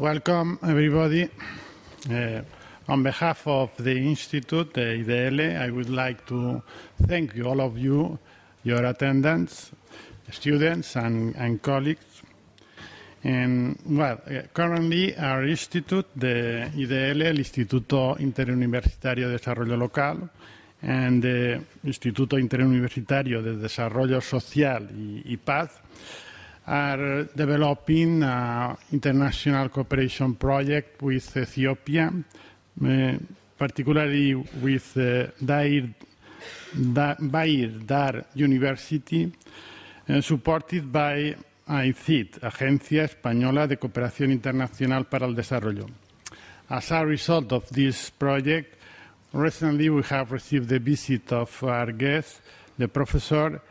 Welcome, everybody. Uh, on behalf of the Institute, the IDL, I would like to thank you, all of you, your attendance, students and, and colleagues. And, well, uh, currently our institute, the IDL, el Instituto Interuniversitario de Desarrollo Local, and the Instituto Interuniversitario de Desarrollo Social y, y Paz, are developing an international cooperation project with Ethiopia, uh, particularly with uh, Dar University, uh, supported by AECID, Agencia Española de Cooperación Internacional para el Desarrollo. As a result of this project, recently we have received the visit of our guest, the professor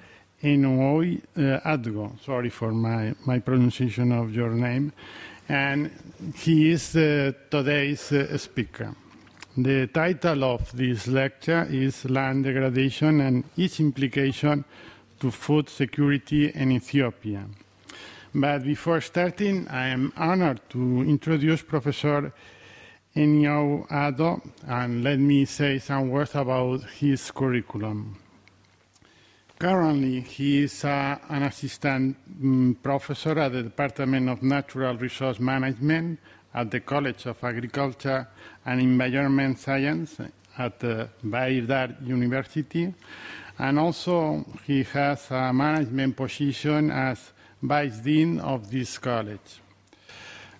Enoui uh, Adgo. Sorry for my, my pronunciation of your name. And he is uh, today's uh, speaker. The title of this lecture is Land Degradation and its Implication to Food Security in Ethiopia. But before starting, I am honored to introduce Professor Enio Ado, and let me say some words about his curriculum. Currently, he is uh, an assistant um, professor at the Department of Natural Resource Management at the College of Agriculture and Environment Science at Bahir University. And also, he has a management position as Vice Dean of this college.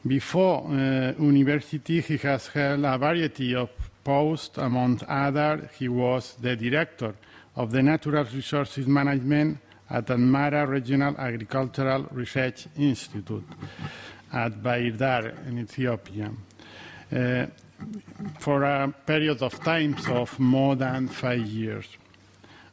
Before uh, university, he has held a variety of posts. Among others, he was the director of the Natural Resources Management at Amhara Regional Agricultural Research Institute at Bahir Dar in Ethiopia uh, for a period of time of more than five years.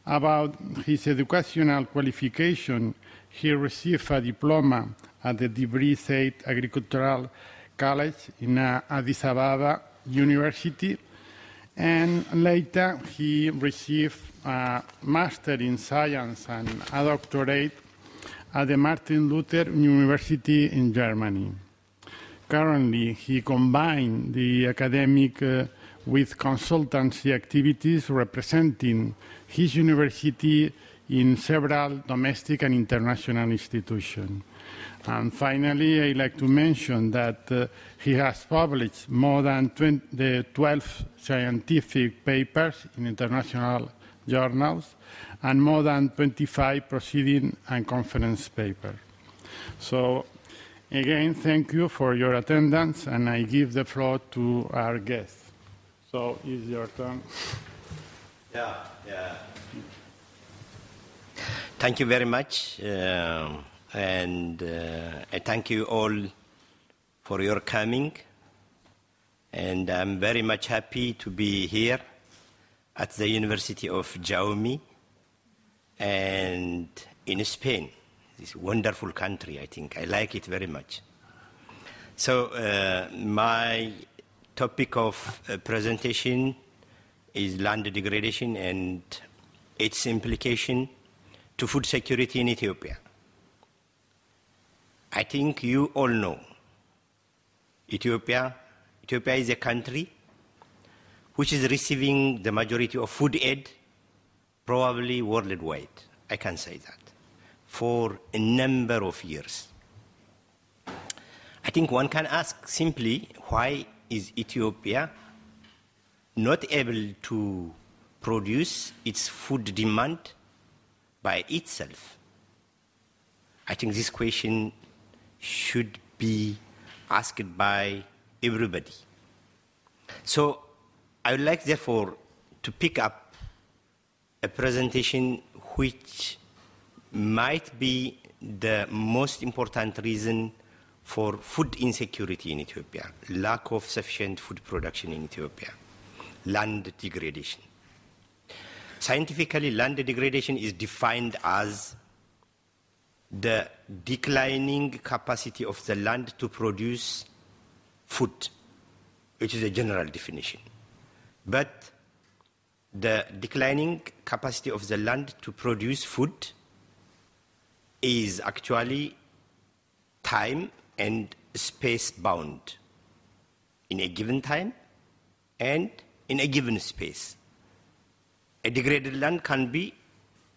About his educational qualification, he received a diploma at the Debre Zeit Agricultural College in Addis Ababa University, and later he received a Master in Science and a doctorate at the Martin Luther University in Germany. Currently, he combined the academic uh, with consultancy activities representing his university in several domestic and international institutions. And finally, I'd like to mention that uh, he has published more than 20, 12 scientific papers in international journals and more than 25 proceeding and conference papers. So again, thank you for your attendance, and I give the floor to our guest. So it's your turn. Yeah, yeah. Thank you very much, uh, and uh, I thank you all for your coming. And I'm very much happy to be here at the University of Jaume and in Spain. This wonderful country, I think. I like it very much. So, uh, my topic of uh, presentation is land degradation and its implication to food security in Ethiopia. I think you all know Ethiopia. Ethiopia is a country which is receiving the majority of food aid, probably worldwide. I can say that for a number of years. I think one can ask simply why is Ethiopia not able to produce its food demand by itself? I think this question should be asked by everybody. So I would like, therefore, to pick up a presentation which might be the most important reason for food insecurity in Ethiopia, lack of sufficient food production in Ethiopia, land degradation. Scientifically, land degradation is defined as the declining capacity of the land to produce food, which is a general definition. But the declining capacity of the land to produce food is actually time and space bound. in a given time and in a given space. A degraded land can be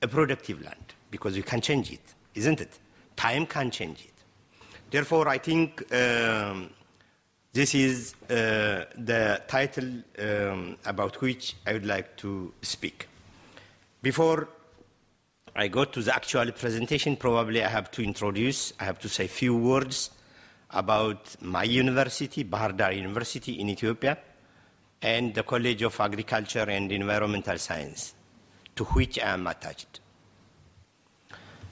a productive land because you can change it, isn't it? Time can change it. Therefore, I think um, this is uh, the title um, about which I would like to speak. Before I go to the actual presentation, probably I have to introduce, I have to say a few words about my university, Bahir Dar University in Ethiopia, and the College of Agriculture and Environmental Science, to which I am attached.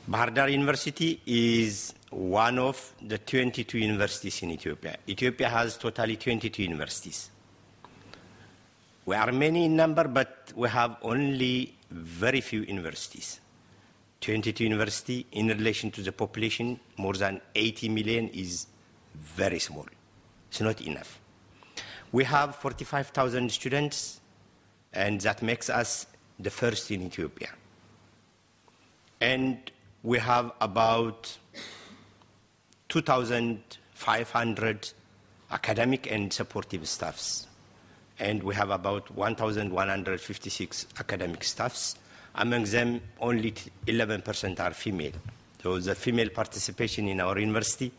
Bahir Dar University is one of the 22 universities in Ethiopia. Ethiopia has totally 22 universities. We are many in number, but we have only very few universities. 22 university in relation to the population, more than 80 million is very small. It's not enough. We have 45,000 students, and that makes us the first in Ethiopia. And we have about 2,500 academic and supportive staffs. And we have about 1,156 academic staffs. Among them, only 11% are female. So the female participation in our university,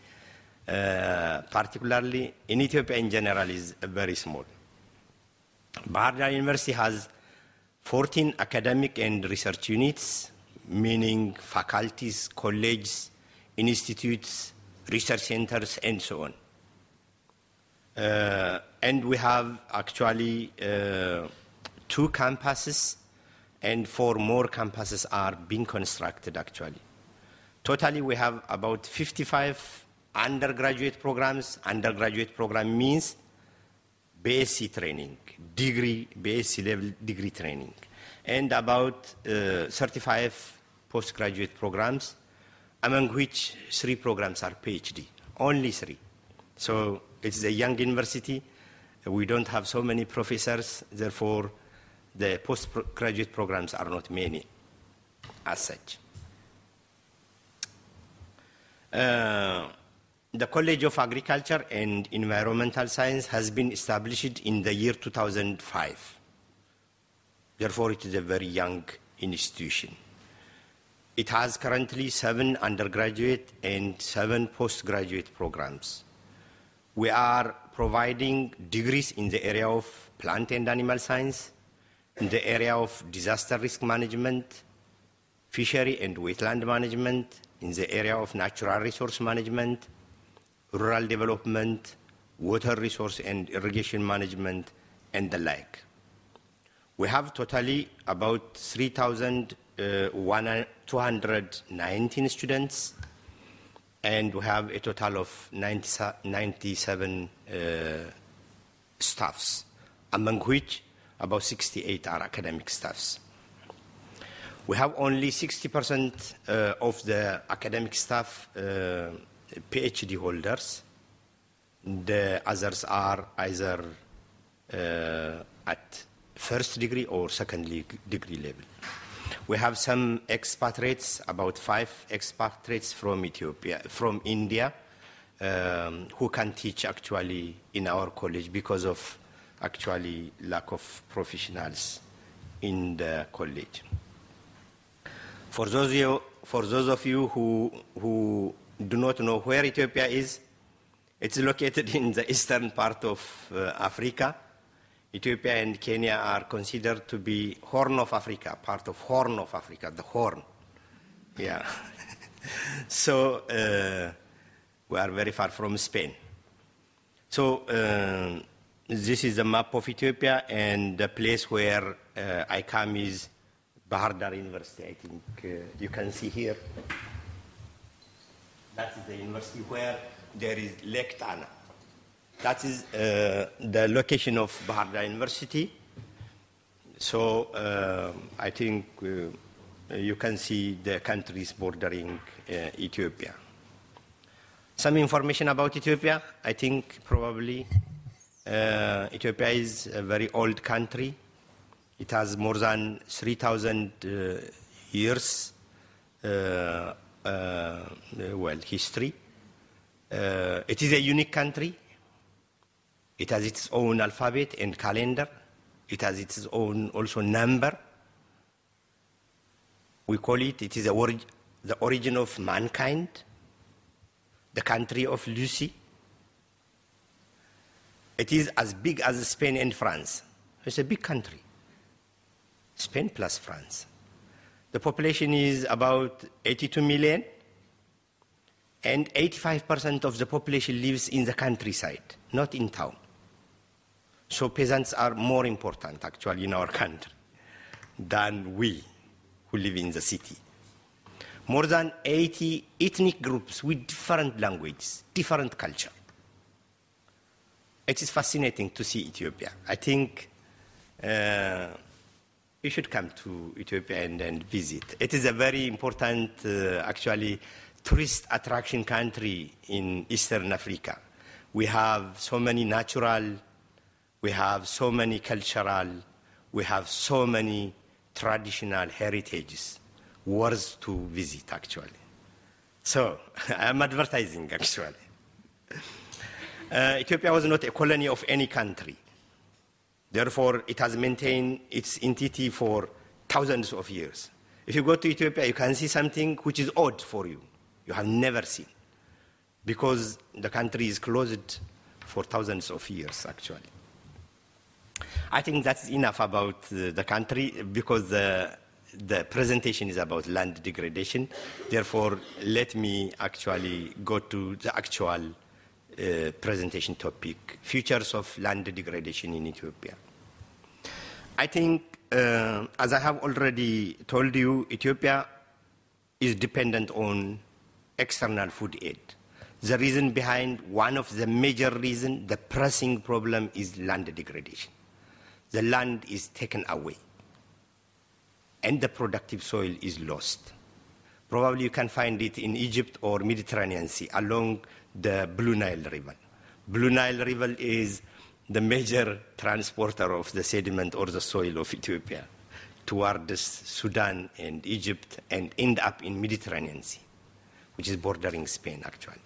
uh, particularly in Ethiopia in general, is very small. Bahir University has 14 academic and research units, meaning faculties, colleges, institutes, research centers, and so on. Uh, and we have actually uh, two campuses, and four more campuses are being constructed actually. Totally, we have about 55 undergraduate programs. Undergraduate program means BSc training, degree, BSc level degree training, and about uh, 35 postgraduate programs among which three programs are PhD, only three. So it's a young university. We don't have so many professors, therefore the postgraduate programs are not many as such. Uh, the College of Agriculture and Environmental Science has been established in the year 2005. Therefore, it is a very young institution. It has currently seven undergraduate and seven postgraduate programs. We are providing degrees in the area of plant and animal science, in the area of disaster risk management, fishery and wetland management, in the area of natural resource management, rural development, water resource and irrigation management, and the like. We have totally about 3,000 uh, 219 students, and we have a total of 90, 97 uh, staffs, among which about 68 are academic staffs. We have only 60% uh, of the academic staff uh, PhD holders. The others are either uh, at first degree or second degree level. We have some expatriates, about five expatriates from Ethiopia, from India, um, who can teach actually in our college because of actually lack of professionals in the college. For those, you, for those of you who, who do not know where Ethiopia is, it's located in the eastern part of uh, Africa Ethiopia and Kenya are considered to be Horn of Africa, part of Horn of Africa, the Horn. Yeah. so uh, we are very far from Spain. So uh, this is the map of Ethiopia, and the place where uh, I come is Bahir Dar University. I think uh, you can see here. That is the university where there is Lake Tana. That is uh, the location of Bahir Dar University. So uh, I think uh, you can see the countries bordering uh, Ethiopia. Some information about Ethiopia. I think probably uh, Ethiopia is a very old country. It has more than 3,000 uh, years, well, history. it is a unique country It has its own alphabet and calendar. It has its own also number. We call it, it is orig- the origin of mankind, the country of Lucy. It is as big as Spain and France. It's a big country. Spain plus France. The population is about 82 million, and 85% of the population lives in the countryside, not in town. So peasants are more important, actually, in our country than we who live in the city. More than 80 ethnic groups with different languages, different culture. It is fascinating to see Ethiopia. I think uh, you should come to Ethiopia and, and visit. It is a very important, uh, actually, tourist attraction country in Eastern Africa. We have so many natural, we have so many cultural, we have so many traditional heritages, worth to visit actually. So I'm advertising actually. Uh, Ethiopia was not a colony of any country. Therefore, it has maintained its entity for thousands of years. If you go to Ethiopia, you can see something which is odd for you, you have never seen, because the country is closed for thousands of years, actually. I think that's enough about the country because the, the presentation is about land degradation. Therefore, let me actually go to the actual uh, presentation topic, futures of land degradation in Ethiopia. I think, uh, as I have already told you, Ethiopia is dependent on external food aid. The reason behind one of the major reasons, the pressing problem is land degradation. The land is taken away and the productive soil is lost. Probably you can find it in Egypt or Mediterranean Sea along the Blue Nile River. Blue Nile River is the major transporter of the sediment or the soil of Ethiopia towards Sudan and Egypt and end up in Mediterranean Sea, which is bordering Spain actually.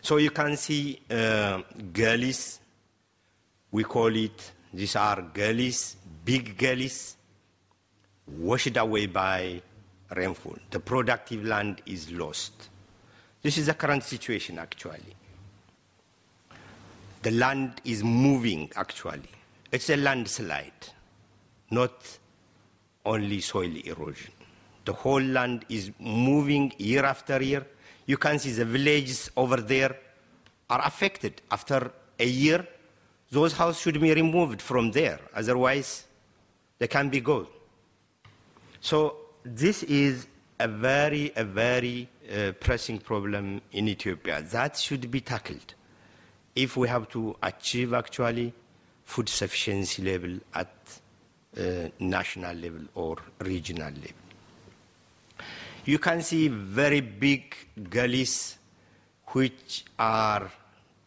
So you can see uh, gullies, we call it, these are gullies, big gullies, washed away by rainfall. The productive land is lost. This is the current situation actually. The land is moving actually. It's a landslide, not only soil erosion. The whole land is moving year after year. You can see the villages over there are affected. After a year, those houses should be removed from there. Otherwise, they can be gone. So this is a very, a very uh, pressing problem in Ethiopia that should be tackled if we have to achieve actually food sufficiency level at uh, national level or regional level. You can see very big gullies which are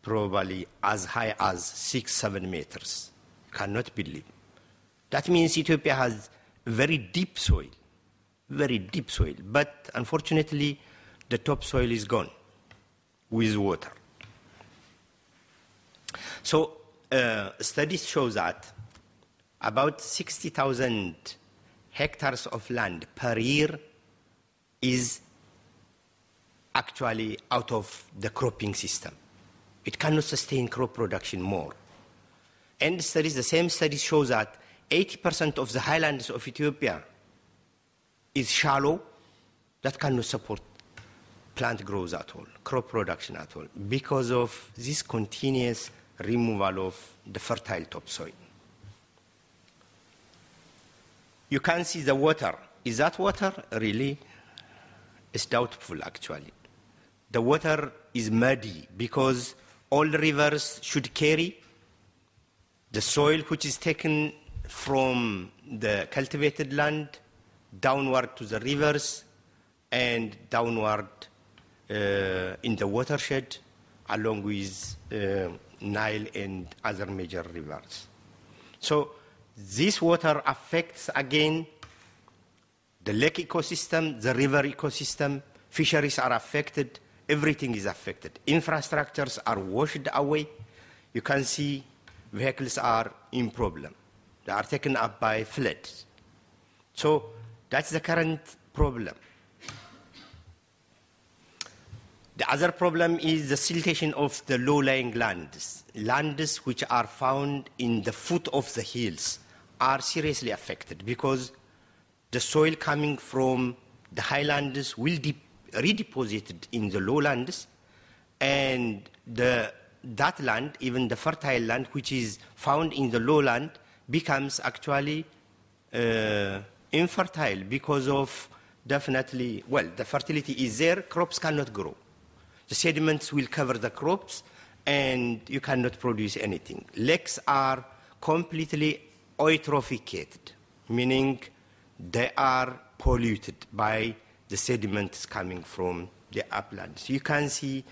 probably as high as six, seven meters. Cannot believe. That means Ethiopia has very deep soil, very deep soil. But unfortunately, the topsoil is gone with water. So uh, studies show that about 60,000 hectares of land per year is actually out of the cropping system. It cannot sustain crop production more. And studies, the same studies show that 80% of the highlands of Ethiopia is shallow, that cannot support plant growth at all, crop production at all, because of this continuous removal of the fertile topsoil. You can see the water. Is that water really? It's doubtful actually. The water is muddy because all rivers should carry the soil which is taken from the cultivated land downward to the rivers and downward uh, in the watershed along with uh, Nile and other major rivers. So this water affects again the lake ecosystem, the river ecosystem, fisheries are affected, everything is affected. Infrastructures are washed away. You can see vehicles are in problem. They are taken up by floods. So that's the current problem. The other problem is the siltation of the low-lying lands. Lands which are found in the foot of the hills are seriously affected because the soil coming from the highlands will be redeposited in the lowlands and the, that land, even the fertile land which is found in the lowland, becomes actually uh, infertile because of definitely, well, the fertility is there, crops cannot grow. The sediments will cover the crops and you cannot produce anything. Lakes are completely eutrophicated, meaning they are polluted by the sediments coming from the uplands. You can see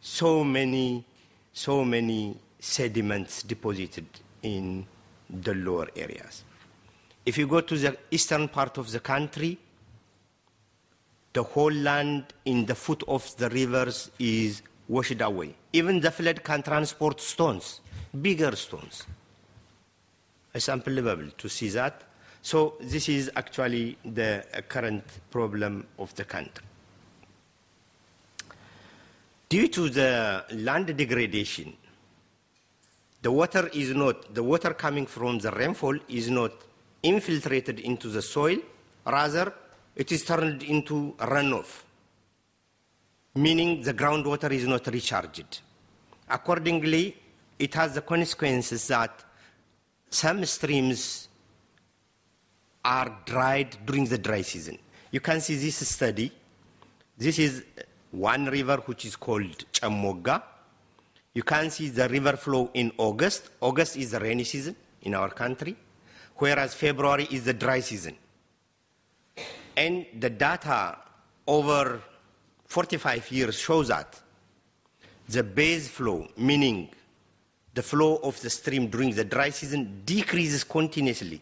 so many, so many sediments deposited in the lower areas. If you go to the eastern part of the country, the whole land in the foot of the rivers is washed away. Even the flood can transport stones, bigger stones. It's unbelievable to see that. So this is actually the current problem of the country. Due to the land degradation, the water is not, the water coming from the rainfall is not infiltrated into the soil, rather it is turned into runoff, meaning the groundwater is not recharged. Accordingly, it has the consequences that some streams are dried during the dry season. You can see this study. This is one river which is called Chemoga. You can see the river flow in August. August is the rainy season in our country, whereas February is the dry season. And the data over 45 years shows that the base flow, meaning the flow of the stream during the dry season, decreases continuously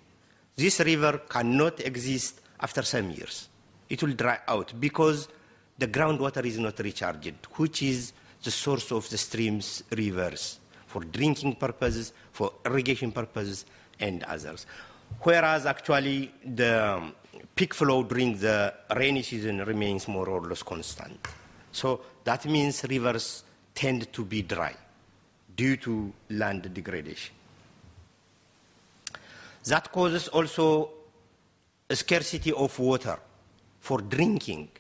this river cannot exist after some years. It will dry out because the groundwater is not recharged, which is the source of the streams, rivers, for drinking purposes, for irrigation purposes, and others. Whereas actually the peak flow during the rainy season remains more or less constant. So that means rivers tend to be dry due to land degradation. That causes also a scarcity of water for drinking.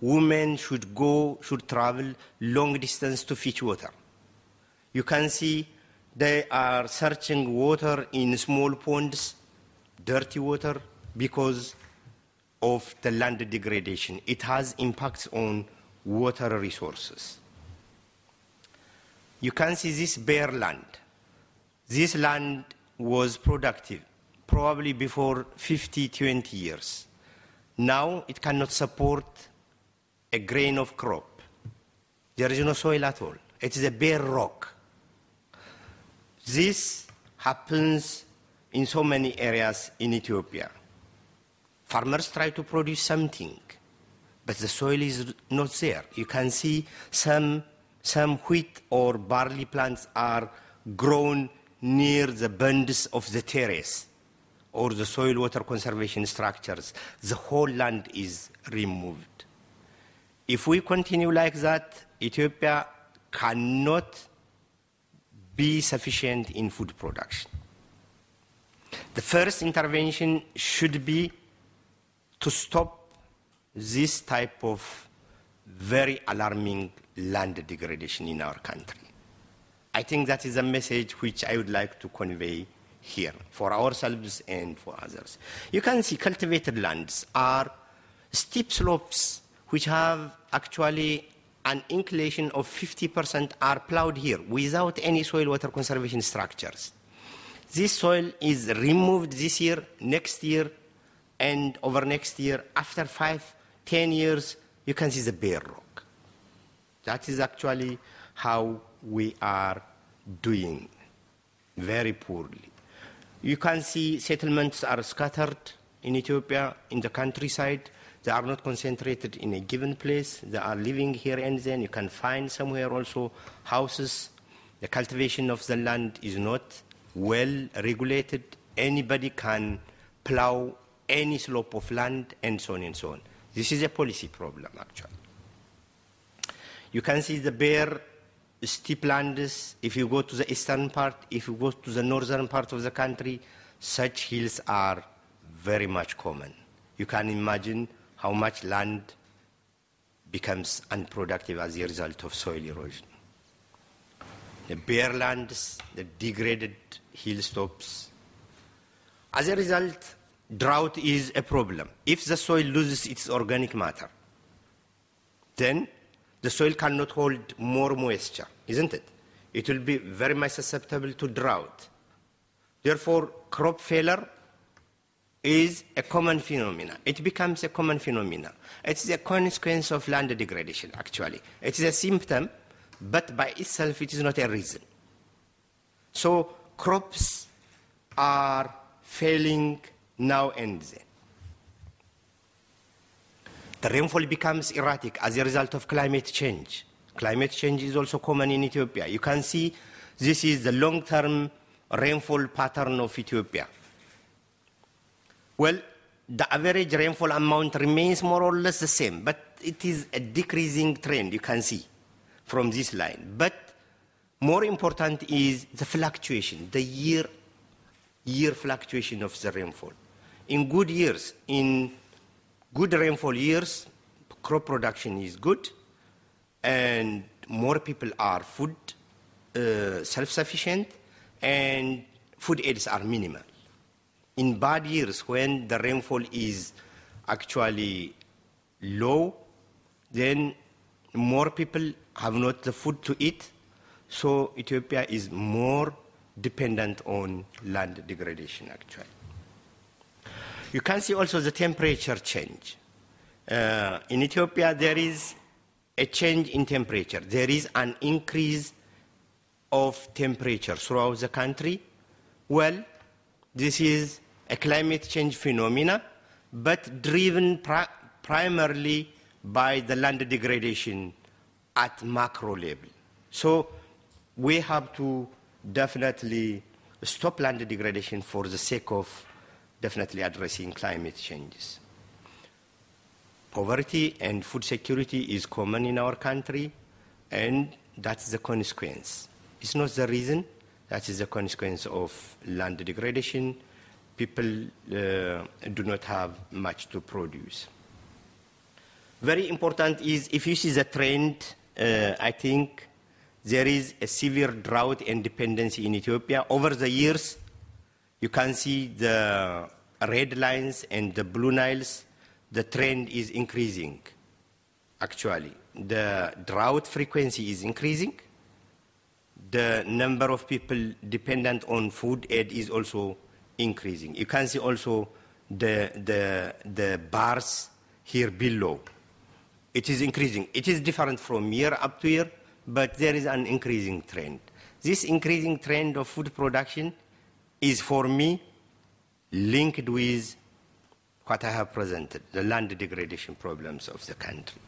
Women should go, should travel long distance to fetch water. You can see they are searching water in small ponds, dirty water, because of the land degradation. It has impacts on water resources. You can see this bare land. This land was productive probably before 50, 20 years. Now it cannot support a grain of crop. There is no soil at all. It is a bare rock. This happens in so many areas in Ethiopia. Farmers try to produce something, but the soil is not there. You can see some, some wheat or barley plants are grown near the bends of the terrace or the soil water conservation structures, the whole land is removed. If we continue like that, Ethiopia cannot be sufficient in food production. The first intervention should be to stop this type of very alarming land degradation in our country. I think that is a message which I would like to convey here for ourselves and for others. You can see cultivated lands are steep slopes which have actually an inclination of 50% are plowed here without any soil water conservation structures. This soil is removed this year, next year, and over next year. After five, ten years, you can see the bare rock. That is actually how we are doing very poorly. You can see settlements are scattered in Ethiopia, in the countryside. They are not concentrated in a given place. They are living here and then. You can find somewhere also houses. The cultivation of the land is not well regulated. Anybody can plow any slope of land and so on and so on. This is a policy problem, actually. You can see the bare steep lands. If you go to the eastern part, if you go to the northern part of the country, such hills are very much common. You can imagine how much land becomes unproductive as a result of soil erosion. The bare lands, the degraded hilltops. As a result, drought is a problem. If the soil loses its organic matter, then the soil cannot hold more moisture, isn't it? It will be very much susceptible to drought. Therefore, crop failure is a common phenomenon. It becomes a common phenomenon. It's a consequence of land degradation, actually. It is a symptom, but by itself it is not a reason. So crops are failing now and then. The rainfall becomes erratic as a result of climate change. Climate change is also common in Ethiopia. You can see this is the long-term rainfall pattern of Ethiopia. Well, the average rainfall amount remains more or less the same, but it is a decreasing trend, you can see from this line. But more important is the fluctuation, the year, year fluctuation of the rainfall. In good years, in good rainfall years, crop production is good, and more people are food uh, self-sufficient, and food aids are minimal. In bad years, when the rainfall is actually low, then more people have not the food to eat, so Ethiopia is more dependent on land degradation, actually. You can see also the temperature change. Uh, in Ethiopia, there is a change in temperature. There is an increase of temperature throughout the country. Well, this is a climate change phenomena, but driven pri primarily by the land degradation at macro level. So we have to definitely stop land degradation for the sake of definitely addressing climate changes. Poverty and food security is common in our country, and that's the consequence. It's not the reason, that is the consequence of land degradation. People uh, do not have much to produce. Very important is if you see the trend, uh, I think there is a severe drought and dependency in Ethiopia. Over the years, you can see the red lines and the blue Niles, the trend is increasing, actually. The drought frequency is increasing. The number of people dependent on food aid is also increasing. You can see also the, the, the bars here below. It is increasing. It is different from year up to year, but there is an increasing trend. This increasing trend of food production is for me linked with what I have presented, the land degradation problems of the country.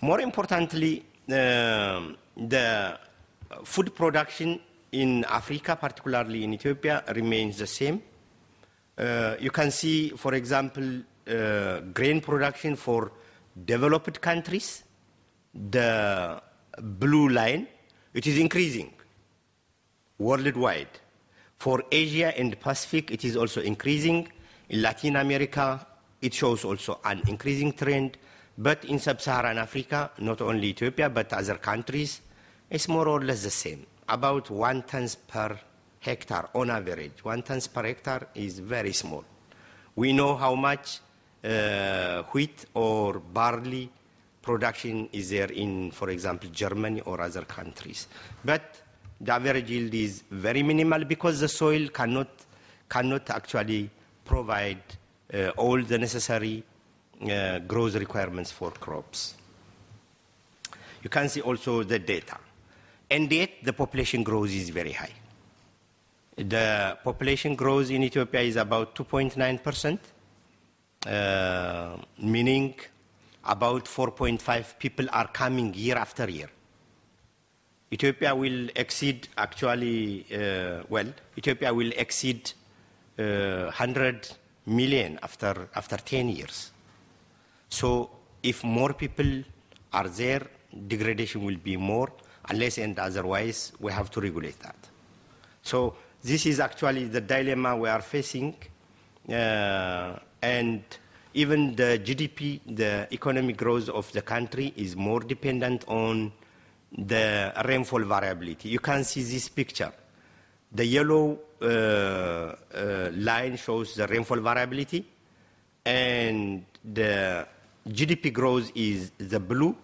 More importantly, uh, the food production in Africa, particularly in Ethiopia, remains the same. Uh, you can see, for example, uh, grain production for developed countries, the blue line, it is increasing worldwide. For Asia and Pacific, it is also increasing. In Latin America, it shows also an increasing trend. But in sub-Saharan Africa, not only Ethiopia, but other countries, it's more or less the same. About one tons per hectare on average. One tons per hectare is very small. We know how much uh, wheat or barley production is there in, for example, Germany or other countries. But the average yield is very minimal because the soil cannot, cannot actually provide uh, all the necessary uh, growth requirements for crops. You can see also the data. And yet the population growth is very high. The population growth in Ethiopia is about 2.9 percent, uh, meaning about 4.5 people are coming year after year. Ethiopia will exceed actually, uh, well, Ethiopia will exceed uh, 100 million after, after 10 years. So if more people are there, degradation will be more, unless and otherwise we have to regulate that. So this is actually the dilemma we are facing, uh, and even the GDP, the economic growth of the country is more dependent on the rainfall variability. You can see this picture. The yellow uh, uh, line shows the rainfall variability, and the GDP growth is the blue,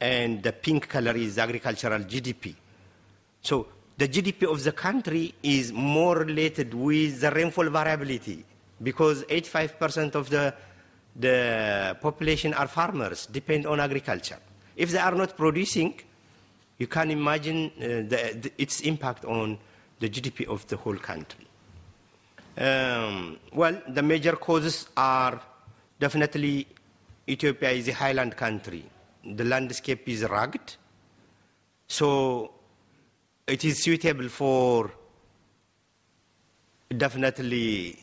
and the pink color is agricultural GDP. So the GDP of the country is more related with the rainfall variability because 85% of the, the population are farmers, depend on agriculture. If they are not producing, you can imagine uh, the, the, its impact on the GDP of the whole country. Um, well, the major causes are definitely Ethiopia is a highland country. The landscape is rugged, so it is suitable for definitely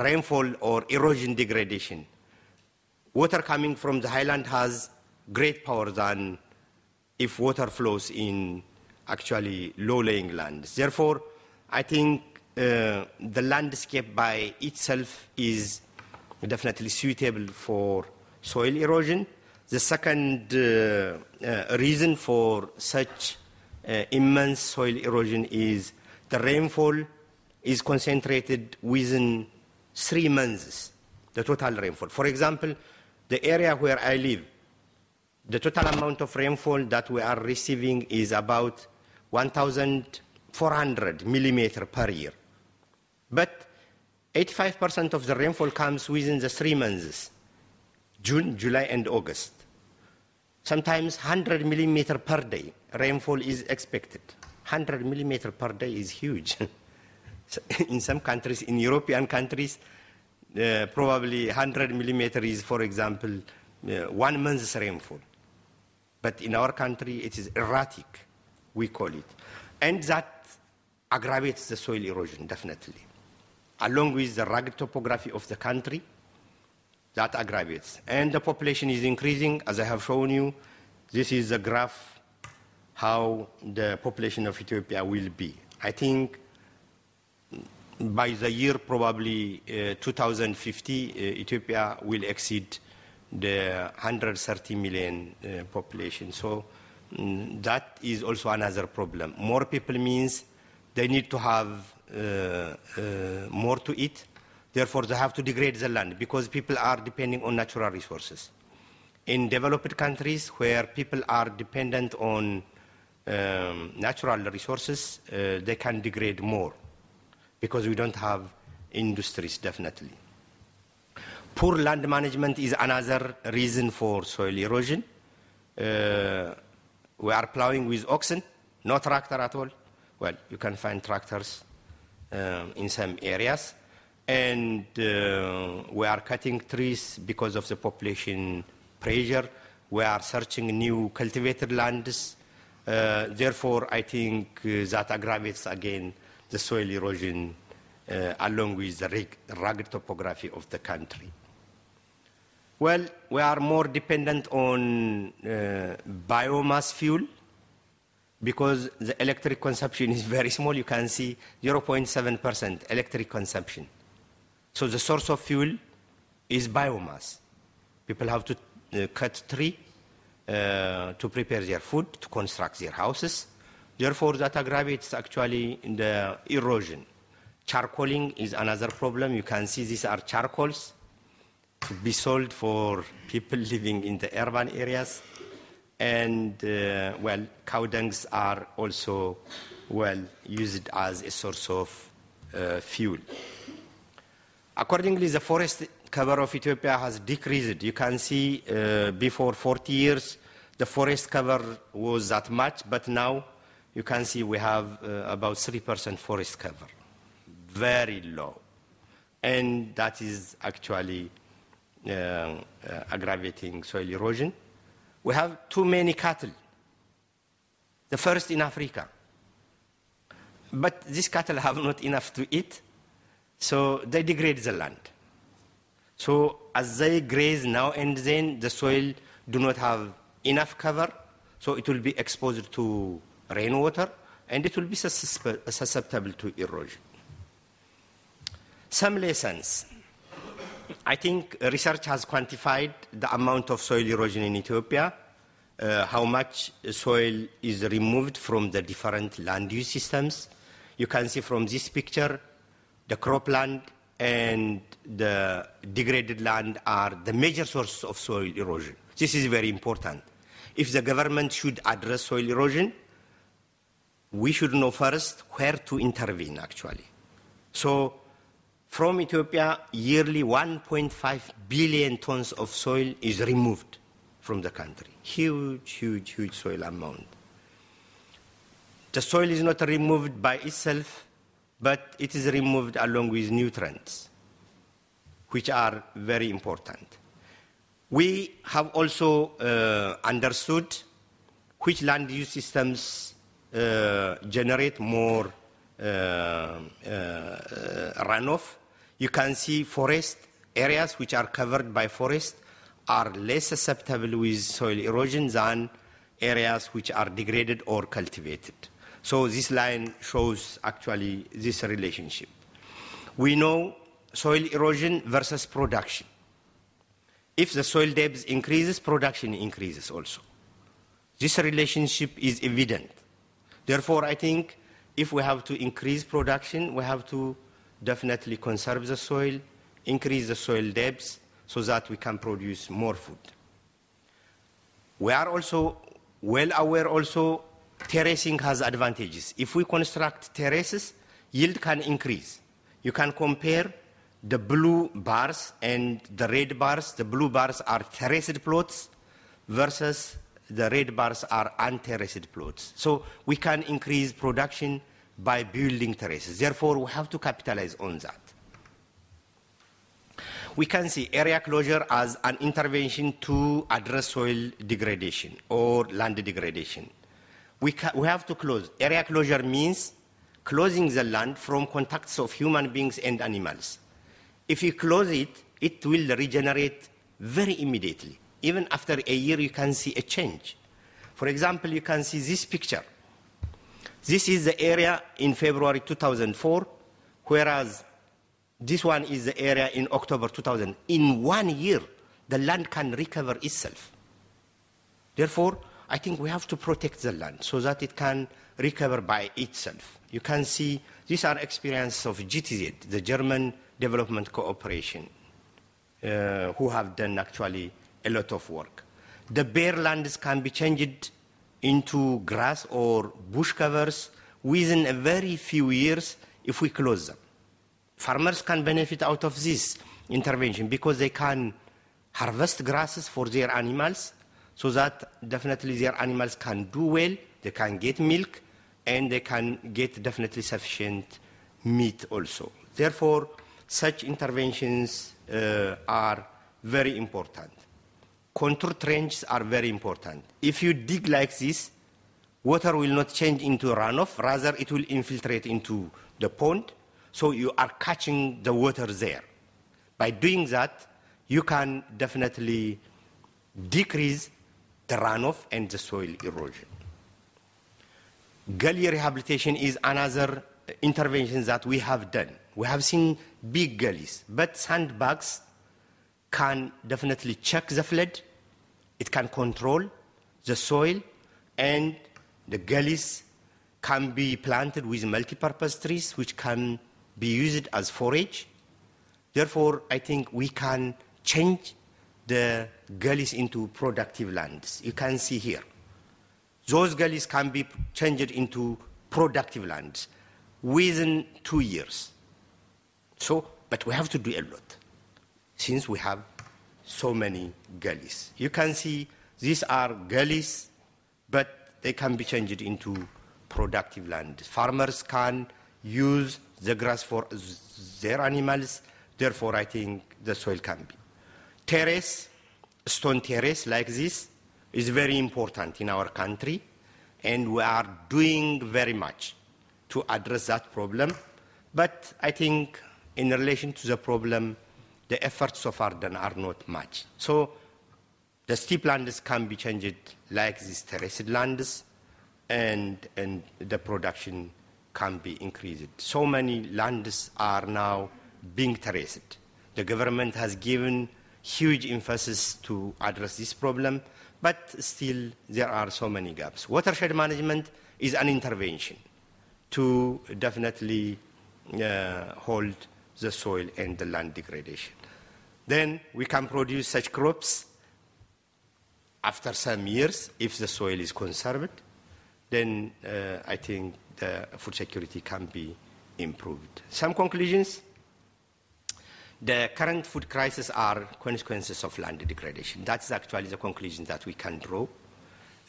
rainfall or erosion degradation. Water coming from the highland has great power than if water flows in actually low-lying lands. Therefore, I think uh, the landscape by itself is definitely suitable for soil erosion. The second uh, uh, reason for such uh, immense soil erosion is the rainfall is concentrated within three months, the total rainfall. For example, the area where I live, the total amount of rainfall that we are receiving is about 1,400 millimeter per year. But 85% of the rainfall comes within the three months, June, July, and August. Sometimes 100 millimeter per day rainfall is expected. 100 millimeter per day is huge. in some countries, in European countries, uh, probably 100 millimeter is, for example, uh, one month's rainfall. But in our country, it is erratic, we call it. And that aggravates the soil erosion, definitely. Along with the rugged topography of the country, that aggravates. And the population is increasing, as I have shown you. This is the graph how the population of Ethiopia will be. I think by the year probably uh, 2050, uh, Ethiopia will exceed the 130 million uh, population. So mm, that is also another problem. More people means they need to have uh, uh, more to eat. Therefore, they have to degrade the land because people are depending on natural resources. In developed countries where people are dependent on um, natural resources, uh, they can degrade more because we don't have industries, definitely. Poor land management is another reason for soil erosion. Uh, we are plowing with oxen, no tractor at all. Well, you can find tractors um, in some areas. And uh, we are cutting trees because of the population pressure. We are searching new cultivated lands. Uh, therefore, I think uh, that aggravates again the soil erosion uh, along with the rugged topography of the country. Well, we are more dependent on uh, biomass fuel because the electric consumption is very small. You can see 0.7% electric consumption. So the source of fuel is biomass. People have to uh, cut tree uh, to prepare their food, to construct their houses. Therefore, that aggravates actually the erosion. Charcoaling is another problem. You can see these are charcoals to be sold for people living in the urban areas. And, uh, well, cow dungs are also, well, used as a source of uh, fuel. Accordingly, the forest cover of Ethiopia has decreased. You can see uh, before 40 years, the forest cover was that much, but now you can see we have uh, about 3% forest cover. Very low. And that is actually Um, uh, aggravating soil erosion. We have too many cattle. the first in Africa. But these cattle have not enough to eat, so they degrade the land. So as they graze now and then, the soil do not have enough cover, so it will be exposed to rainwater, and it will be susceptible to erosion. Some lessons. I think research has quantified the amount of soil erosion in Ethiopia, uh, how much soil is removed from the different land use systems. You can see from this picture, the cropland and the degraded land are the major source of soil erosion. This is very important. If the government should address soil erosion, we should know first where to intervene actually. So from Ethiopia, yearly 1.5 billion tons of soil is removed from the country. Huge, huge, huge soil amount. The soil is not removed by itself, but it is removed along with nutrients, which are very important. We have also uh, understood which land use systems uh, generate more uh, uh, runoff. You can see forest areas which are covered by forest are less susceptible with soil erosion than areas which are degraded or cultivated. So this line shows actually this relationship. We know soil erosion versus production. If the soil depth increases, production increases also. This relationship is evident. Therefore, I think if we have to increase production, we have to definitely conserve the soil, increase the soil depth, so that we can produce more food. We are also well aware also terracing has advantages. If we construct terraces, yield can increase. You can compare the blue bars and the red bars. The blue bars are terraced plots versus the red bars are unterraced plots. So we can increase production by building terraces. Therefore, we have to capitalize on that we can see area closure as an intervention to address soil degradation or land degradation. We, we have to close. Area closure means closing the land from contacts of human beings and animals. If you close it, it will regenerate very immediately. Even after a year, you can see a change. For example, you can see this picture. This is the area in February 2004, whereas this one is the area in October 2000. In one year, the land can recover itself. Therefore, I think we have to protect the land so that it can recover by itself. You can see these are experiences of GTZ, the German Development Cooperation, uh, who have done actually a lot of work. The bare lands can be changed into grass or bush covers within a very few years if we close them farmers can benefit out of this intervention because they can harvest grasses for their animals so that definitely their animals can do well, they can get milk, and they can get definitely sufficient meat also. Therefore, such interventions uh, are very important. Contour trenches are very important. If you dig like this, water will not change into runoff, rather it will infiltrate into the pond, so you are catching the water there. By doing that, you can definitely decrease the runoff and the soil erosion. Gully rehabilitation is another intervention that we have done. We have seen big gullies, but sandbags can definitely check the flood, it can control the soil, and the gullies can be planted with multi-purpose trees which can be used as forage. Therefore, I think we can change the gullies into productive lands. You can see here. Those gullies can be changed into productive lands within two years. So, but we have to do a lot since we have so many gullies. You can see these are gullies, but they can be changed into productive land. Farmers can use the grass for their animals. Therefore, I think the soil can be. Terrace, stone terrace like this, is very important in our country. And we are doing very much to address that problem. But I think in relation to the problem, the efforts so far done are not much. So the steep lands can be changed like these terraced lands, and, and the production can be increased. So many lands are now being terraced. The government has given huge emphasis to address this problem, but still there are so many gaps. Watershed management is an intervention to definitely uh, hold the soil and the land degradation. Then we can produce such crops after some years if the soil is conserved. Then uh, I think the food security can be improved. Some conclusions. The current food crisis are consequences of land degradation. That's actually the conclusion that we can draw.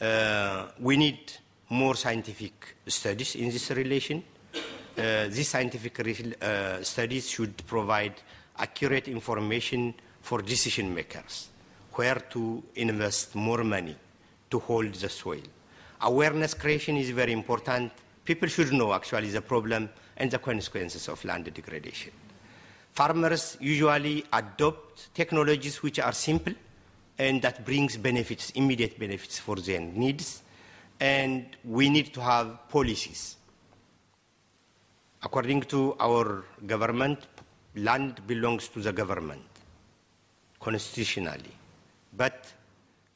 Uh, we need more scientific studies in this relation. Uh, these scientific uh, studies should provide accurate information for decision makers, where to invest more money to hold the soil. Awareness creation is very important. People should know actually the problem and the consequences of land degradation. Farmers usually adopt technologies which are simple and that brings benefits, immediate benefits for their needs. And we need to have policies. According to our government, land belongs to the government constitutionally. But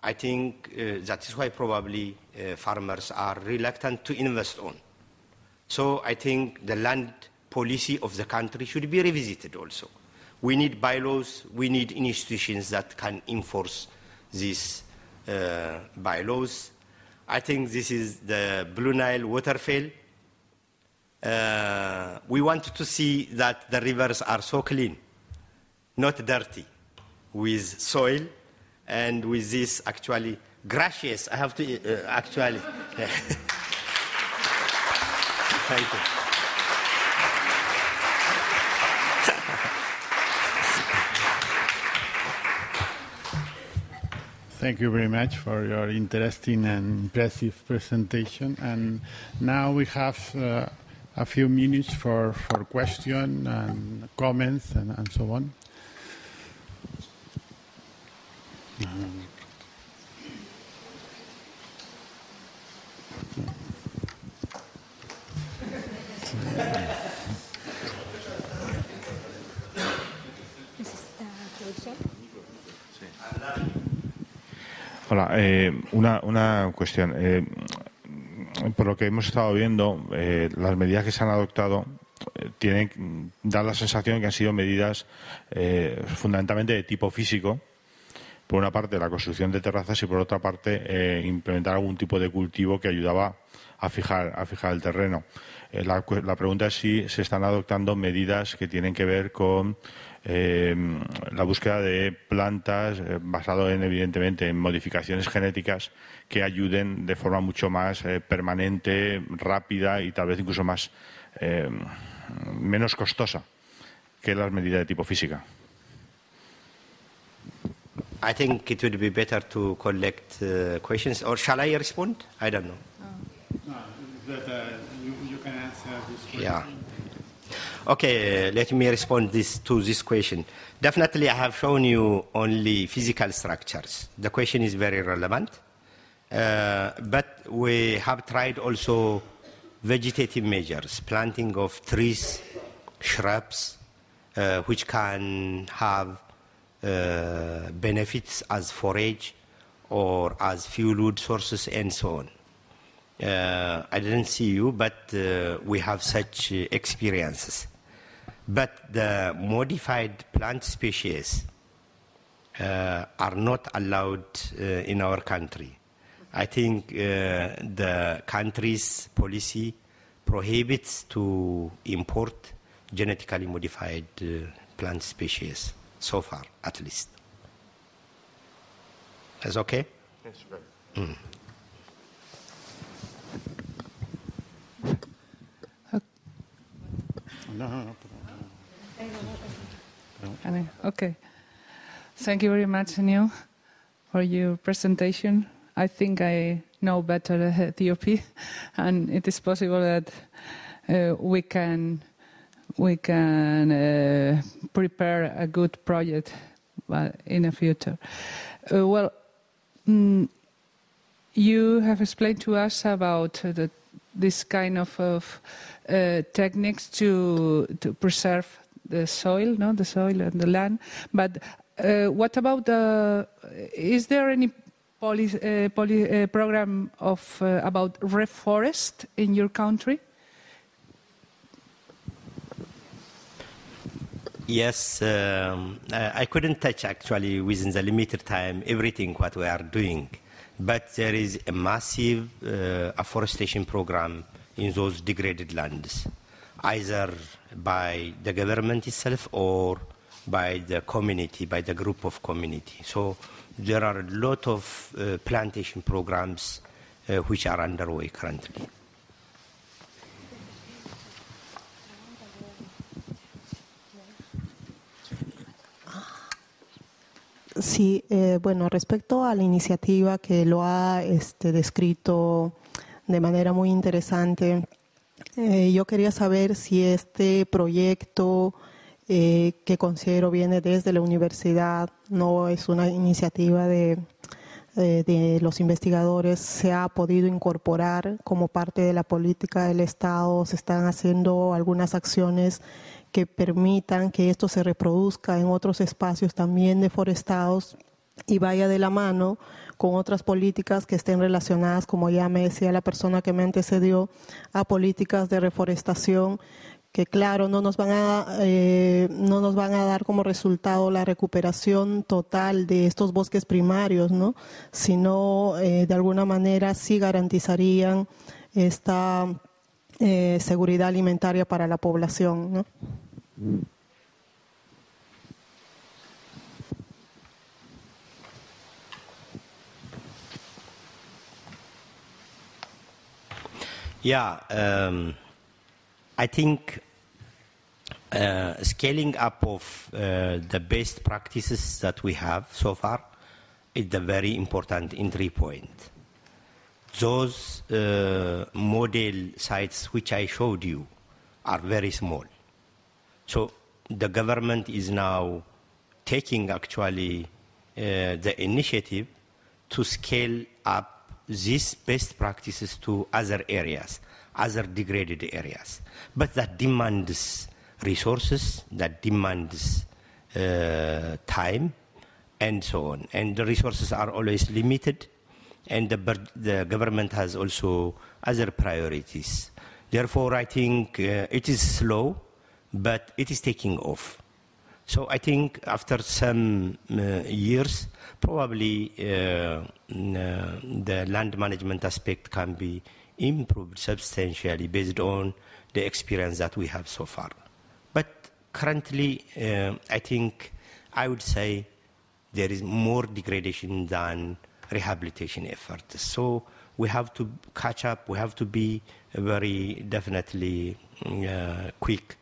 I think uh, that is why probably uh, farmers are reluctant to invest on. So I think the land policy of the country should be revisited also. We need bylaws, we need institutions that can enforce these uh, bylaws. I think this is the Blue Nile waterfall. Uh, we want to see that the rivers are so clean, not dirty, with soil and with this actually gracious. I have to uh, actually. Thank you. Thank you very much for your interesting and impressive presentation. And now we have uh, a few minutes for, for questions and comments and, and so on. Hola, eh, una, una, cuestión. Eh, por lo que hemos estado viendo, eh, las medidas que se han adoptado eh, tienen dar la sensación de que han sido medidas eh, fundamentalmente de tipo físico. Por una parte, la construcción de terrazas y por otra parte, implementar algún tipo de cultivo que ayudaba a fijar, a fijar el terreno. La, la, pregunta es si se están adoptando medidas que tienen que ver con eh, la búsqueda de plantas eh, basado en evidentemente en modificaciones genéticas que ayuden de forma mucho más eh, permanente, rápida y tal vez incluso más eh, menos costosa que las medidas de tipo física. I think it would be better to collect uh, questions, or shall I respond? I don't know. No, that, uh, you, you can answer this question. Yeah. Okay, let me respond this, to this question. Definitely, I have shown you only physical structures. The question is very relevant. Uh, but we have tried also vegetative measures, planting of trees, shrubs, uh, which can have uh, benefits as forage or as fuel wood sources and so on. Uh, I didn't see you, but uh, we have such uh, experiences. But the modified plant species uh, are not allowed uh, in our country. I think uh, the country's policy prohibits to import genetically modified plant species, so far at least. That's okay? Yes, right. Mm. No, no, no. Okay. Thank you very much, Neil, for your presentation. I think I know better Ethiopia, and it is possible that uh, we can we can uh, prepare a good project in the future. Uh, well, mm, you have explained to us about the, this kind of, of uh, techniques to to preserve the soil, no, the soil and the land. But uh, what about the? Is there any poly, uh, uh, program of uh, about reforest in your country? Yes, um, I couldn't touch actually within the limited time everything what we are doing, but there is a massive uh, afforestation program in those degraded lands, either by the government itself or by the community, by the group of community. So there are a lot of uh, plantation programs uh, which are underway currently. Sí, eh, bueno, respecto a la iniciativa que lo ha este, descrito de manera muy interesante, eh, yo quería saber si este proyecto eh, que considero viene desde la universidad, no es una iniciativa de, de los investigadores, se ha podido incorporar como parte de la política del Estado, se están haciendo algunas acciones que permitan que esto se reproduzca en otros espacios también deforestados y vaya de la mano con otras políticas que estén relacionadas, como ya me decía la persona que me antecedió, a políticas de reforestación que claro no nos van a eh, no nos van a dar como resultado la recuperación total de estos bosques primarios, ¿no? sino eh, de alguna manera sí garantizarían esta eh, seguridad alimentaria para la población. ¿no? Yeah, um, I think uh, scaling up of uh, the best practices that we have so far is the very important entry point those uh, model sites which I showed you are very small. So the government is now taking actually uh, the initiative to scale up these best practices to other areas, other degraded areas. But that demands resources, that demands uh, time, and so on. And the resources are always limited and the, the government has also other priorities. Therefore, I think uh, it is slow, but it is taking off. So I think after some uh, years, probably uh, uh the land management aspect can be improved substantially based on the experience that we have so far. But currently, I think I would say there is more degradation than rehabilitation efforts. So we have to catch up. We have to be very definitely uh, quick.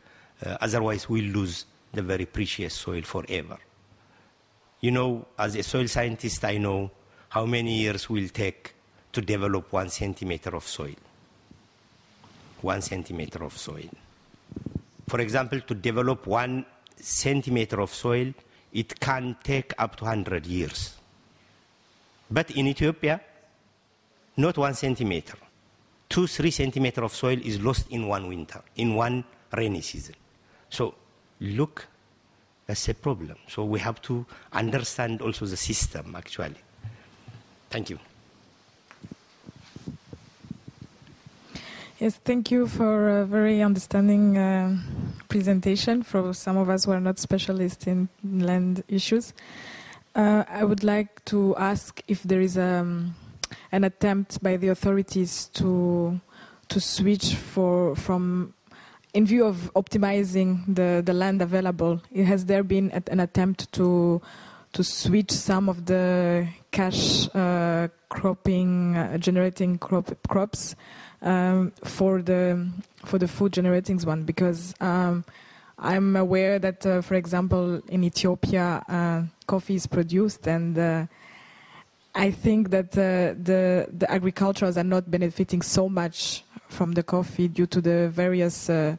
Uh, otherwise, we lose the very precious soil forever. You know, as a soil scientist, I know how many years will take to develop one centimeter of soil. One centimeter of soil. For example, to develop one centimeter of soil, it can take up to 100 years. But in Ethiopia, not one centimeter. Two, three centimeter of soil is lost in one winter, in one rainy season. So look, as a problem. So we have to understand also the system, actually. Thank you. Yes, thank you for a very understanding uh, presentation for some of us who are not specialists in land issues. Uh, I would like to ask if there is um, an attempt by the authorities to to switch for from in view of optimizing the, the land available. Has there been an attempt to to switch some of the cash uh, cropping uh, generating crop, crops um, for the for the food generating one because um, I'm aware that, uh, for example, in Ethiopia, uh, coffee is produced, and uh, I think that uh, the the agricultures are not benefiting so much from the coffee due to the various uh,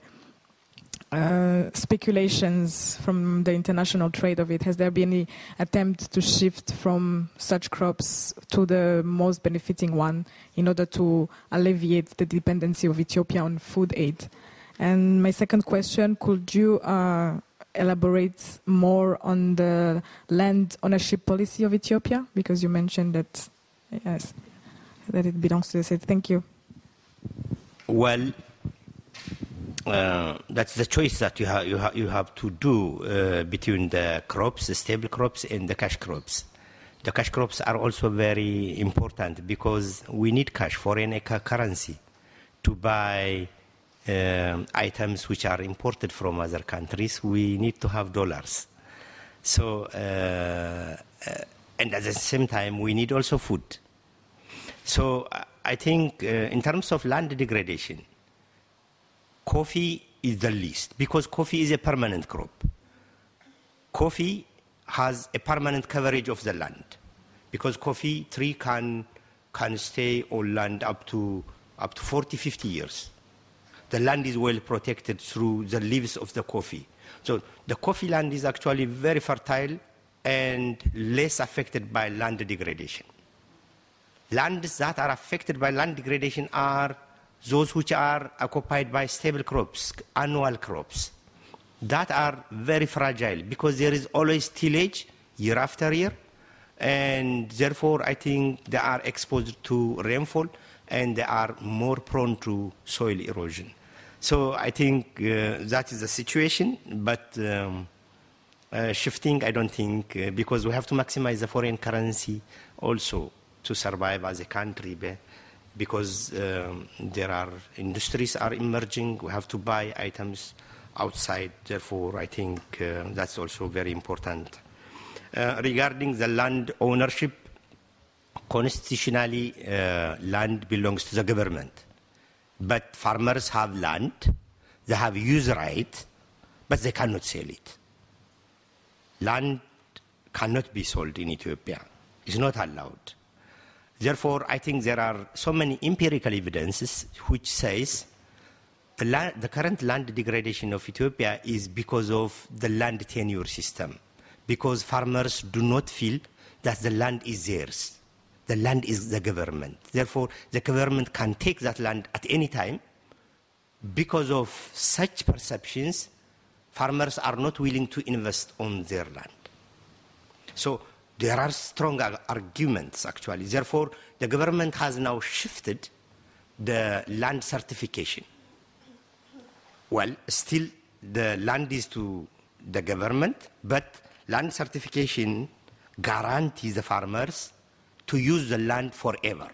uh, speculations from the international trade of it. Has there been any attempt to shift from such crops to the most benefiting one in order to alleviate the dependency of Ethiopia on food aid? And my second question: Could you uh, elaborate more on the land ownership policy of Ethiopia? Because you mentioned that, yes, that it belongs to the state. Thank you. Well, uh, that's the choice that you, ha- you, ha- you have to do uh, between the crops, the stable crops, and the cash crops. The cash crops are also very important because we need cash, foreign cu- currency, to buy um, items which are imported from other countries. We need to have dollars. So, uh, uh, and at the same time, we need also food. So I- think uh, in terms of land degradation, coffee is the least because coffee is a permanent crop. Coffee has a permanent coverage of the land because coffee tree can can stay on land up to up to 40 50 years. The land is well protected through the leaves of the coffee. So the coffee land is actually very fertile and less affected by land degradation lands that are affected by land degradation are those which are occupied by stable crops, annual crops, that are very fragile because there is always tillage year after year, and therefore I think they are exposed to rainfall and they are more prone to soil erosion. So I think uh, that is the situation, but um, uh, shifting, I don't think, uh, because we have to maximize the foreign currency also to survive as a country because um, there are industries are emerging. We have to buy items outside. Therefore, I think uh, that's also very important. Uh, regarding the land ownership, constitutionally, uh, land belongs to the government. But farmers have land, they have use right, but they cannot sell it. Land cannot be sold in Ethiopia. It's not allowed. Therefore, I think there are so many empirical evidences which says the, land, the current land degradation of Ethiopia is because of the land tenure system, because farmers do not feel that the land is theirs. The land is the government. Therefore, the government can take that land at any time. Because of such perceptions, farmers are not willing to invest on their land. So there are strong arguments actually. Therefore, the government has now shifted the land certification. Well, still the land is to the government, but land certification guarantees the farmers to use the land forever.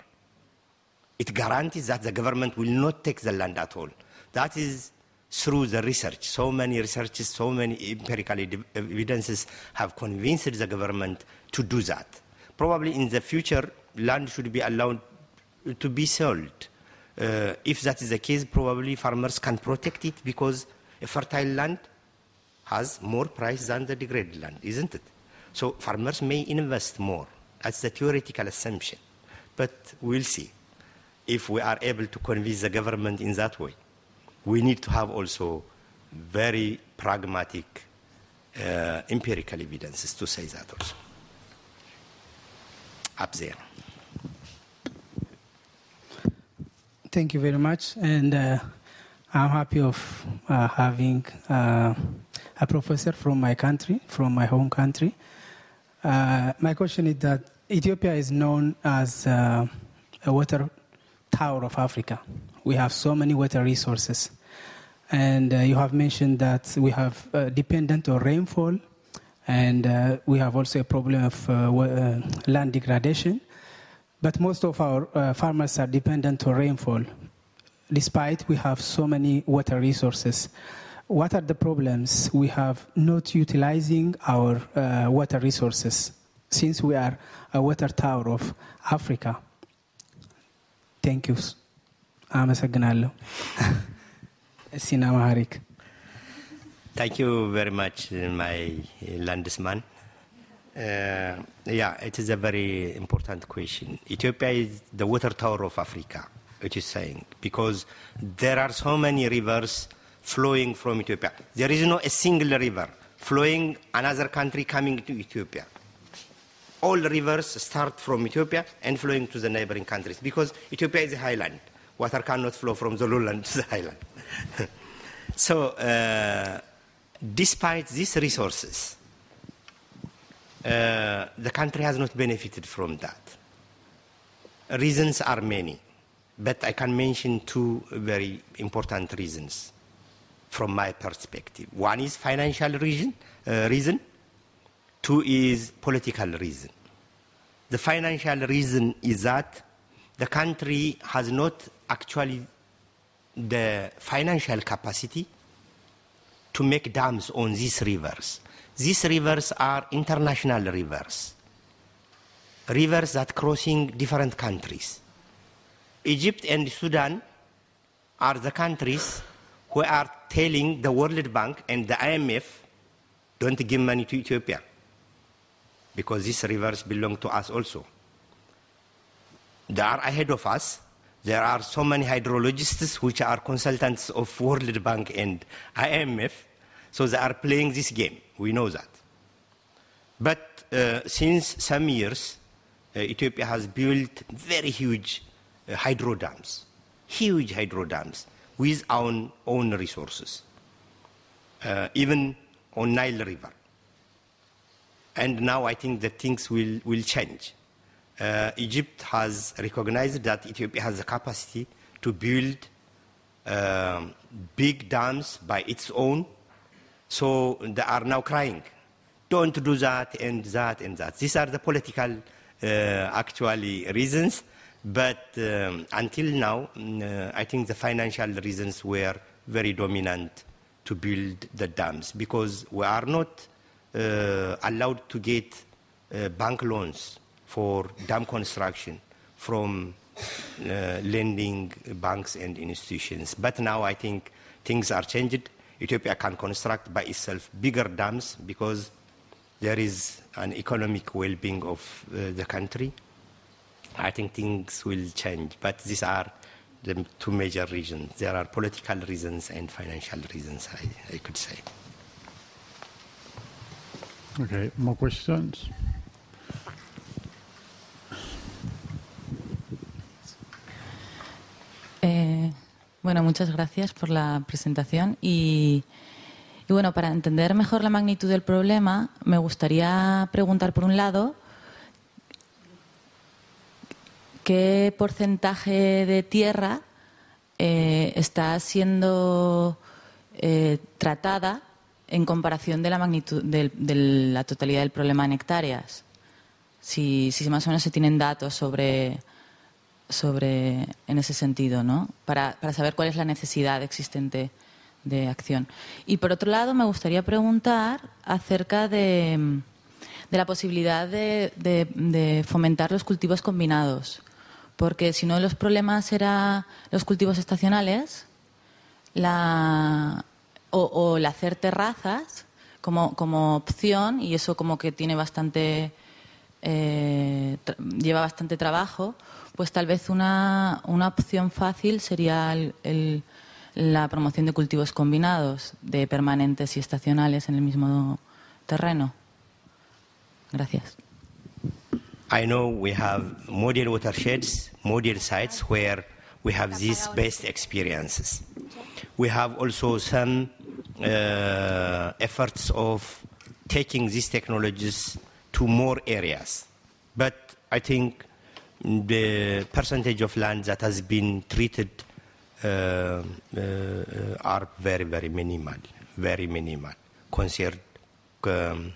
It guarantees that the government will not take the land at all. That is through the research. So many researches, so many empirical evidences have convinced the government to do that. Probably in the future, land should be allowed to be sold. Uh, if that is the case, probably farmers can protect it because a fertile land has more price than the degraded land, isn't it? So farmers may invest more. That's the theoretical assumption. But we'll see if we are able to convince the government in that way. We need to have also very pragmatic uh, empirical evidences to say that also. Up there. Thank you very much, and uh, I'm happy of uh, having uh, a professor from my country, from my home country. Uh, my question is that Ethiopia is known as uh, a water tower of Africa. We have so many water resources, and uh, you have mentioned that we have uh, dependent on rainfall, and uh, we have also a problem of uh, wa- uh, land degradation. But most of our uh, farmers are dependent on rainfall, despite we have so many water resources. What are the problems we have not utilizing our uh, water resources since we are a water tower of Africa? Thank you. አመሰግናለሁ። Thank you very much, my landsman. Uh, yeah, it is a very important question. Ethiopia is the water tower of Africa, it is saying, because there are so many rivers flowing from Ethiopia. There is no a single river flowing another country coming to Ethiopia. All rivers start from Ethiopia and flowing to the neighboring countries because Ethiopia is a highland. Water cannot flow from the lowland to the highland. so, uh, despite these resources, uh, the country has not benefited from that. Reasons are many, but I can mention two very important reasons from my perspective. One is financial reason, uh, reason. Two is political reason. The financial reason is that the country has not actually the financial capacity to make dams on these rivers. These rivers are international rivers, rivers that crossing different countries. Egypt and Sudan are the countries who are telling the World Bank and the IMF, don't give money to Ethiopia, because these rivers belong to us also. They are ahead of us. There are so many hydrologists which are consultants of World Bank and IMF, so they are playing this game. We know that. But uh, since some years, uh, Ethiopia has built very huge uh, hydro dams, huge hydro dams with our own resources, uh, even on Nile River. And now I think that things will, will change. Uh, Egypt has recognized that Ethiopia has the capacity to build um, big dams by its own. So they are now crying, don't do that and that and that. These are the political, uh, actually, reasons. But um, until now, uh, I think the financial reasons were very dominant to build the dams because we are not uh, allowed to get uh, bank loans for dam construction from uh, lending banks and institutions. But now I think things are changed. Ethiopia can construct by itself bigger dams because there is an economic well-being of uh, the country. I think things will change, but these are the two major reasons. There are political reasons and financial reasons, I, I could say. Okay, more questions? Bueno, muchas gracias por la presentación y, bueno, para entender mejor la magnitud del problema, me gustaría preguntar por un lado qué porcentaje de tierra eh, está siendo eh, tratada en comparación de la magnitud de, de, la totalidad del problema en hectáreas. Si más o menos se tienen datos sobre sobre en ese sentido, ¿no? Para, para, saber cuál es la necesidad existente de acción. Y por otro lado, me gustaría preguntar acerca de, de la posibilidad de, de, fomentar los cultivos combinados. Porque si de los problemas era los cultivos estacionales, la, o, o el hacer terrazas como, como opción, y eso como que tiene bastante. Eh, lleva bastante trabajo, pues tal vez una, opción fácil sería la promoción de cultivos combinados, de permanentes y estacionales en el mismo terreno. Gracias. I know we have model watersheds, model sites where we have these best experiences. We have also some uh, efforts of taking these technologies to more areas. But I think the percentage of land that has been treated uh, uh, are very, very minimal, very minimal, considered um,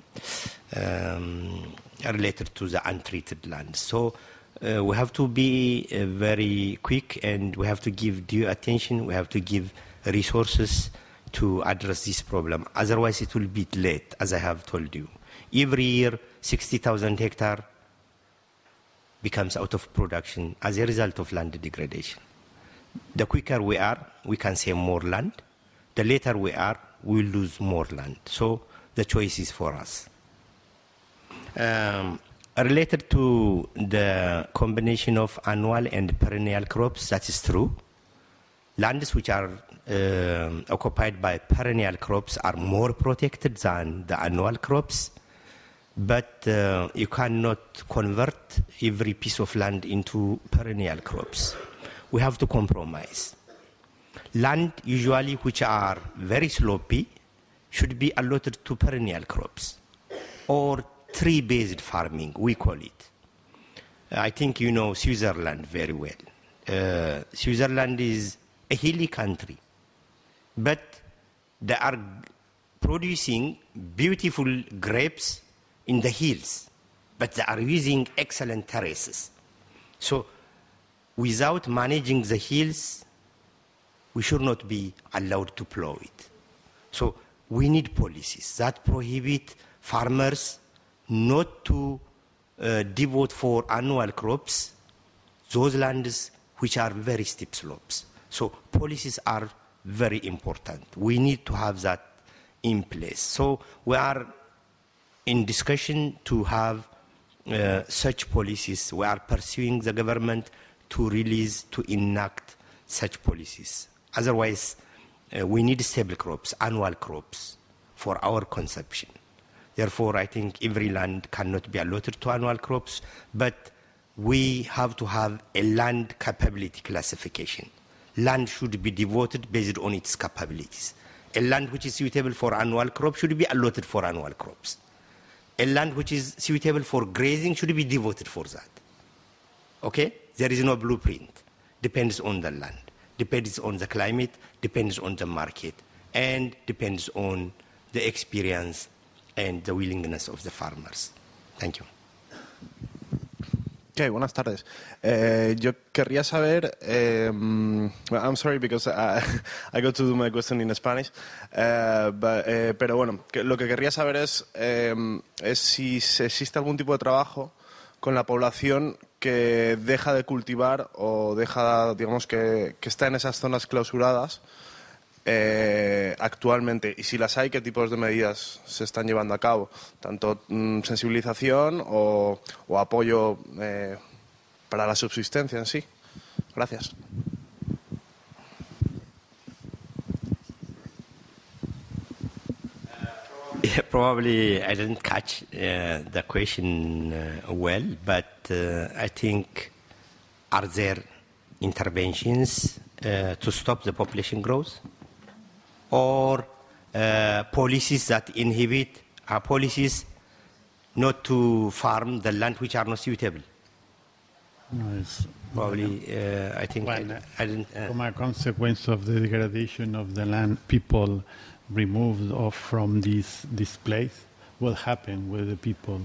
um, related to the untreated land. So uh, we have to be uh, very quick and we have to give due attention, we have to give resources to address this problem. Otherwise, it will be late, as I have told you. Every year, 60,000 hectare becomes out of production as a result of land degradation. The quicker we are, we can save more land. The later we are, we lose more land. So the choice is for us. Um, related to the combination of annual and perennial crops, that is true. Lands which are um occupied by perennial crops are more protected than the annual crops, but uh, you cannot convert every piece of land into perennial crops. We have to compromise. Land usually which are very slopy should be allotted to perennial crops or tree-based farming, we call it. I think you know Switzerland very well. Uh, Switzerland is a hilly country, but they are producing beautiful grapes in the hills, but they are using excellent terraces. So, without managing the hills, we should not be allowed to plow it. So, we need policies that prohibit farmers not to uh, devote for annual crops those lands which are very steep slopes. So policies are very important. We need to have that in place. So we are in discussion to have uh, such policies. We are pursuing the government to release, to enact such policies. Otherwise, uh, we need stable crops, annual crops, for our consumption. Therefore, I think every land cannot be allotted to annual crops, but we have to have a land capability classification. Land should be devoted based on its capabilities. A land which is suitable for annual crops should be allotted for annual crops. A land which is suitable for grazing should be devoted for that. Okay? There is no blueprint. Depends on the land, depends on the climate, depends on the market, and depends on the experience and the willingness of the farmers. Thank you. Buenas tardes. Eh, yo querría saber, eh, well, I'm sorry because I, I got to do my question in Spanish, eh, pero bueno, lo que querría saber es, es si existe algún tipo de trabajo con la población que deja de cultivar o deja, digamos, que está en esas zonas clausuradas eh, actualmente y si las hay, qué tipos de medidas se están llevando a cabo, tanto mm, sensibilización o, apoyo eh, para la subsistencia en sí. Gracias. Probably I didn't catch uh, the question uh, well, but uh, I think are there interventions uh, to stop the population growth or uh, policies that inhibit uh, policies not to farm the land which are not suitable? No, it's Probably, uh, I think I, Well, I didn't. Uh, From a consequence of the degradation of the land, people removed off from this, this place, what happened with the people?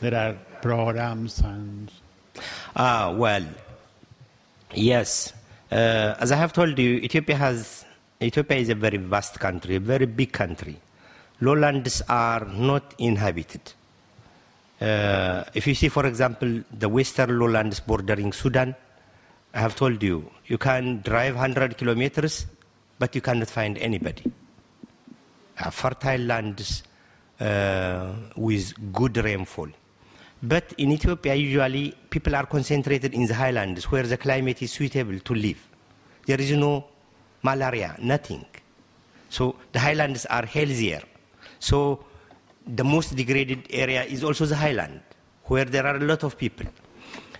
There are programs and Ah, well, yes. Uh, as I have told you, Ethiopia has Ethiopia is a very vast country, a very big country. Lowlands are not inhabited. Uh, if you see, for example, the western lowlands bordering Sudan, I have told you, you can drive 100 kilometers, but you cannot find anybody. Uh, fertile lands uh, with good rainfall. But in Ethiopia, usually people are concentrated in the highlands where the climate is suitable to live. There is no malaria, nothing. So the highlands are healthier. So the most degraded area is also the highland, where there are a lot of people.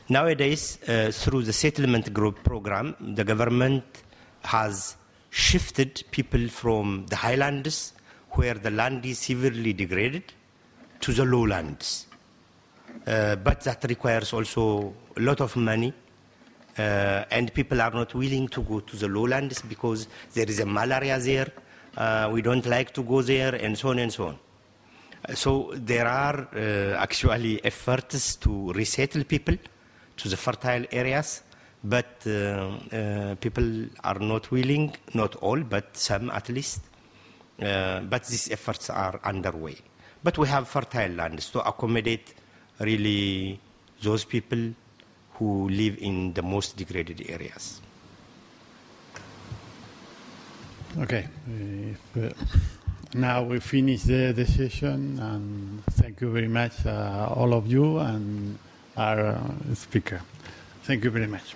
Nowadays, uh, through the settlement group program, the government has shifted people from the highlands, where the land is severely degraded, to the lowlands. Uh, but that requires also a lot of money, uh, and people are not willing to go to the lowlands because there is a malaria there. Uh, we don't like to go there, and so on and so on. Uh, So there are uh, actually efforts to resettle people to the fertile areas, but uh, uh, people are not willing, not all, but some at least. But these efforts are underway. But we have fertile lands to accommodate really those people who live in the most degraded areas. Okay. Uh, now we finish the, session, and thank you very much, uh, all of you, and our uh, speaker. Thank you very much.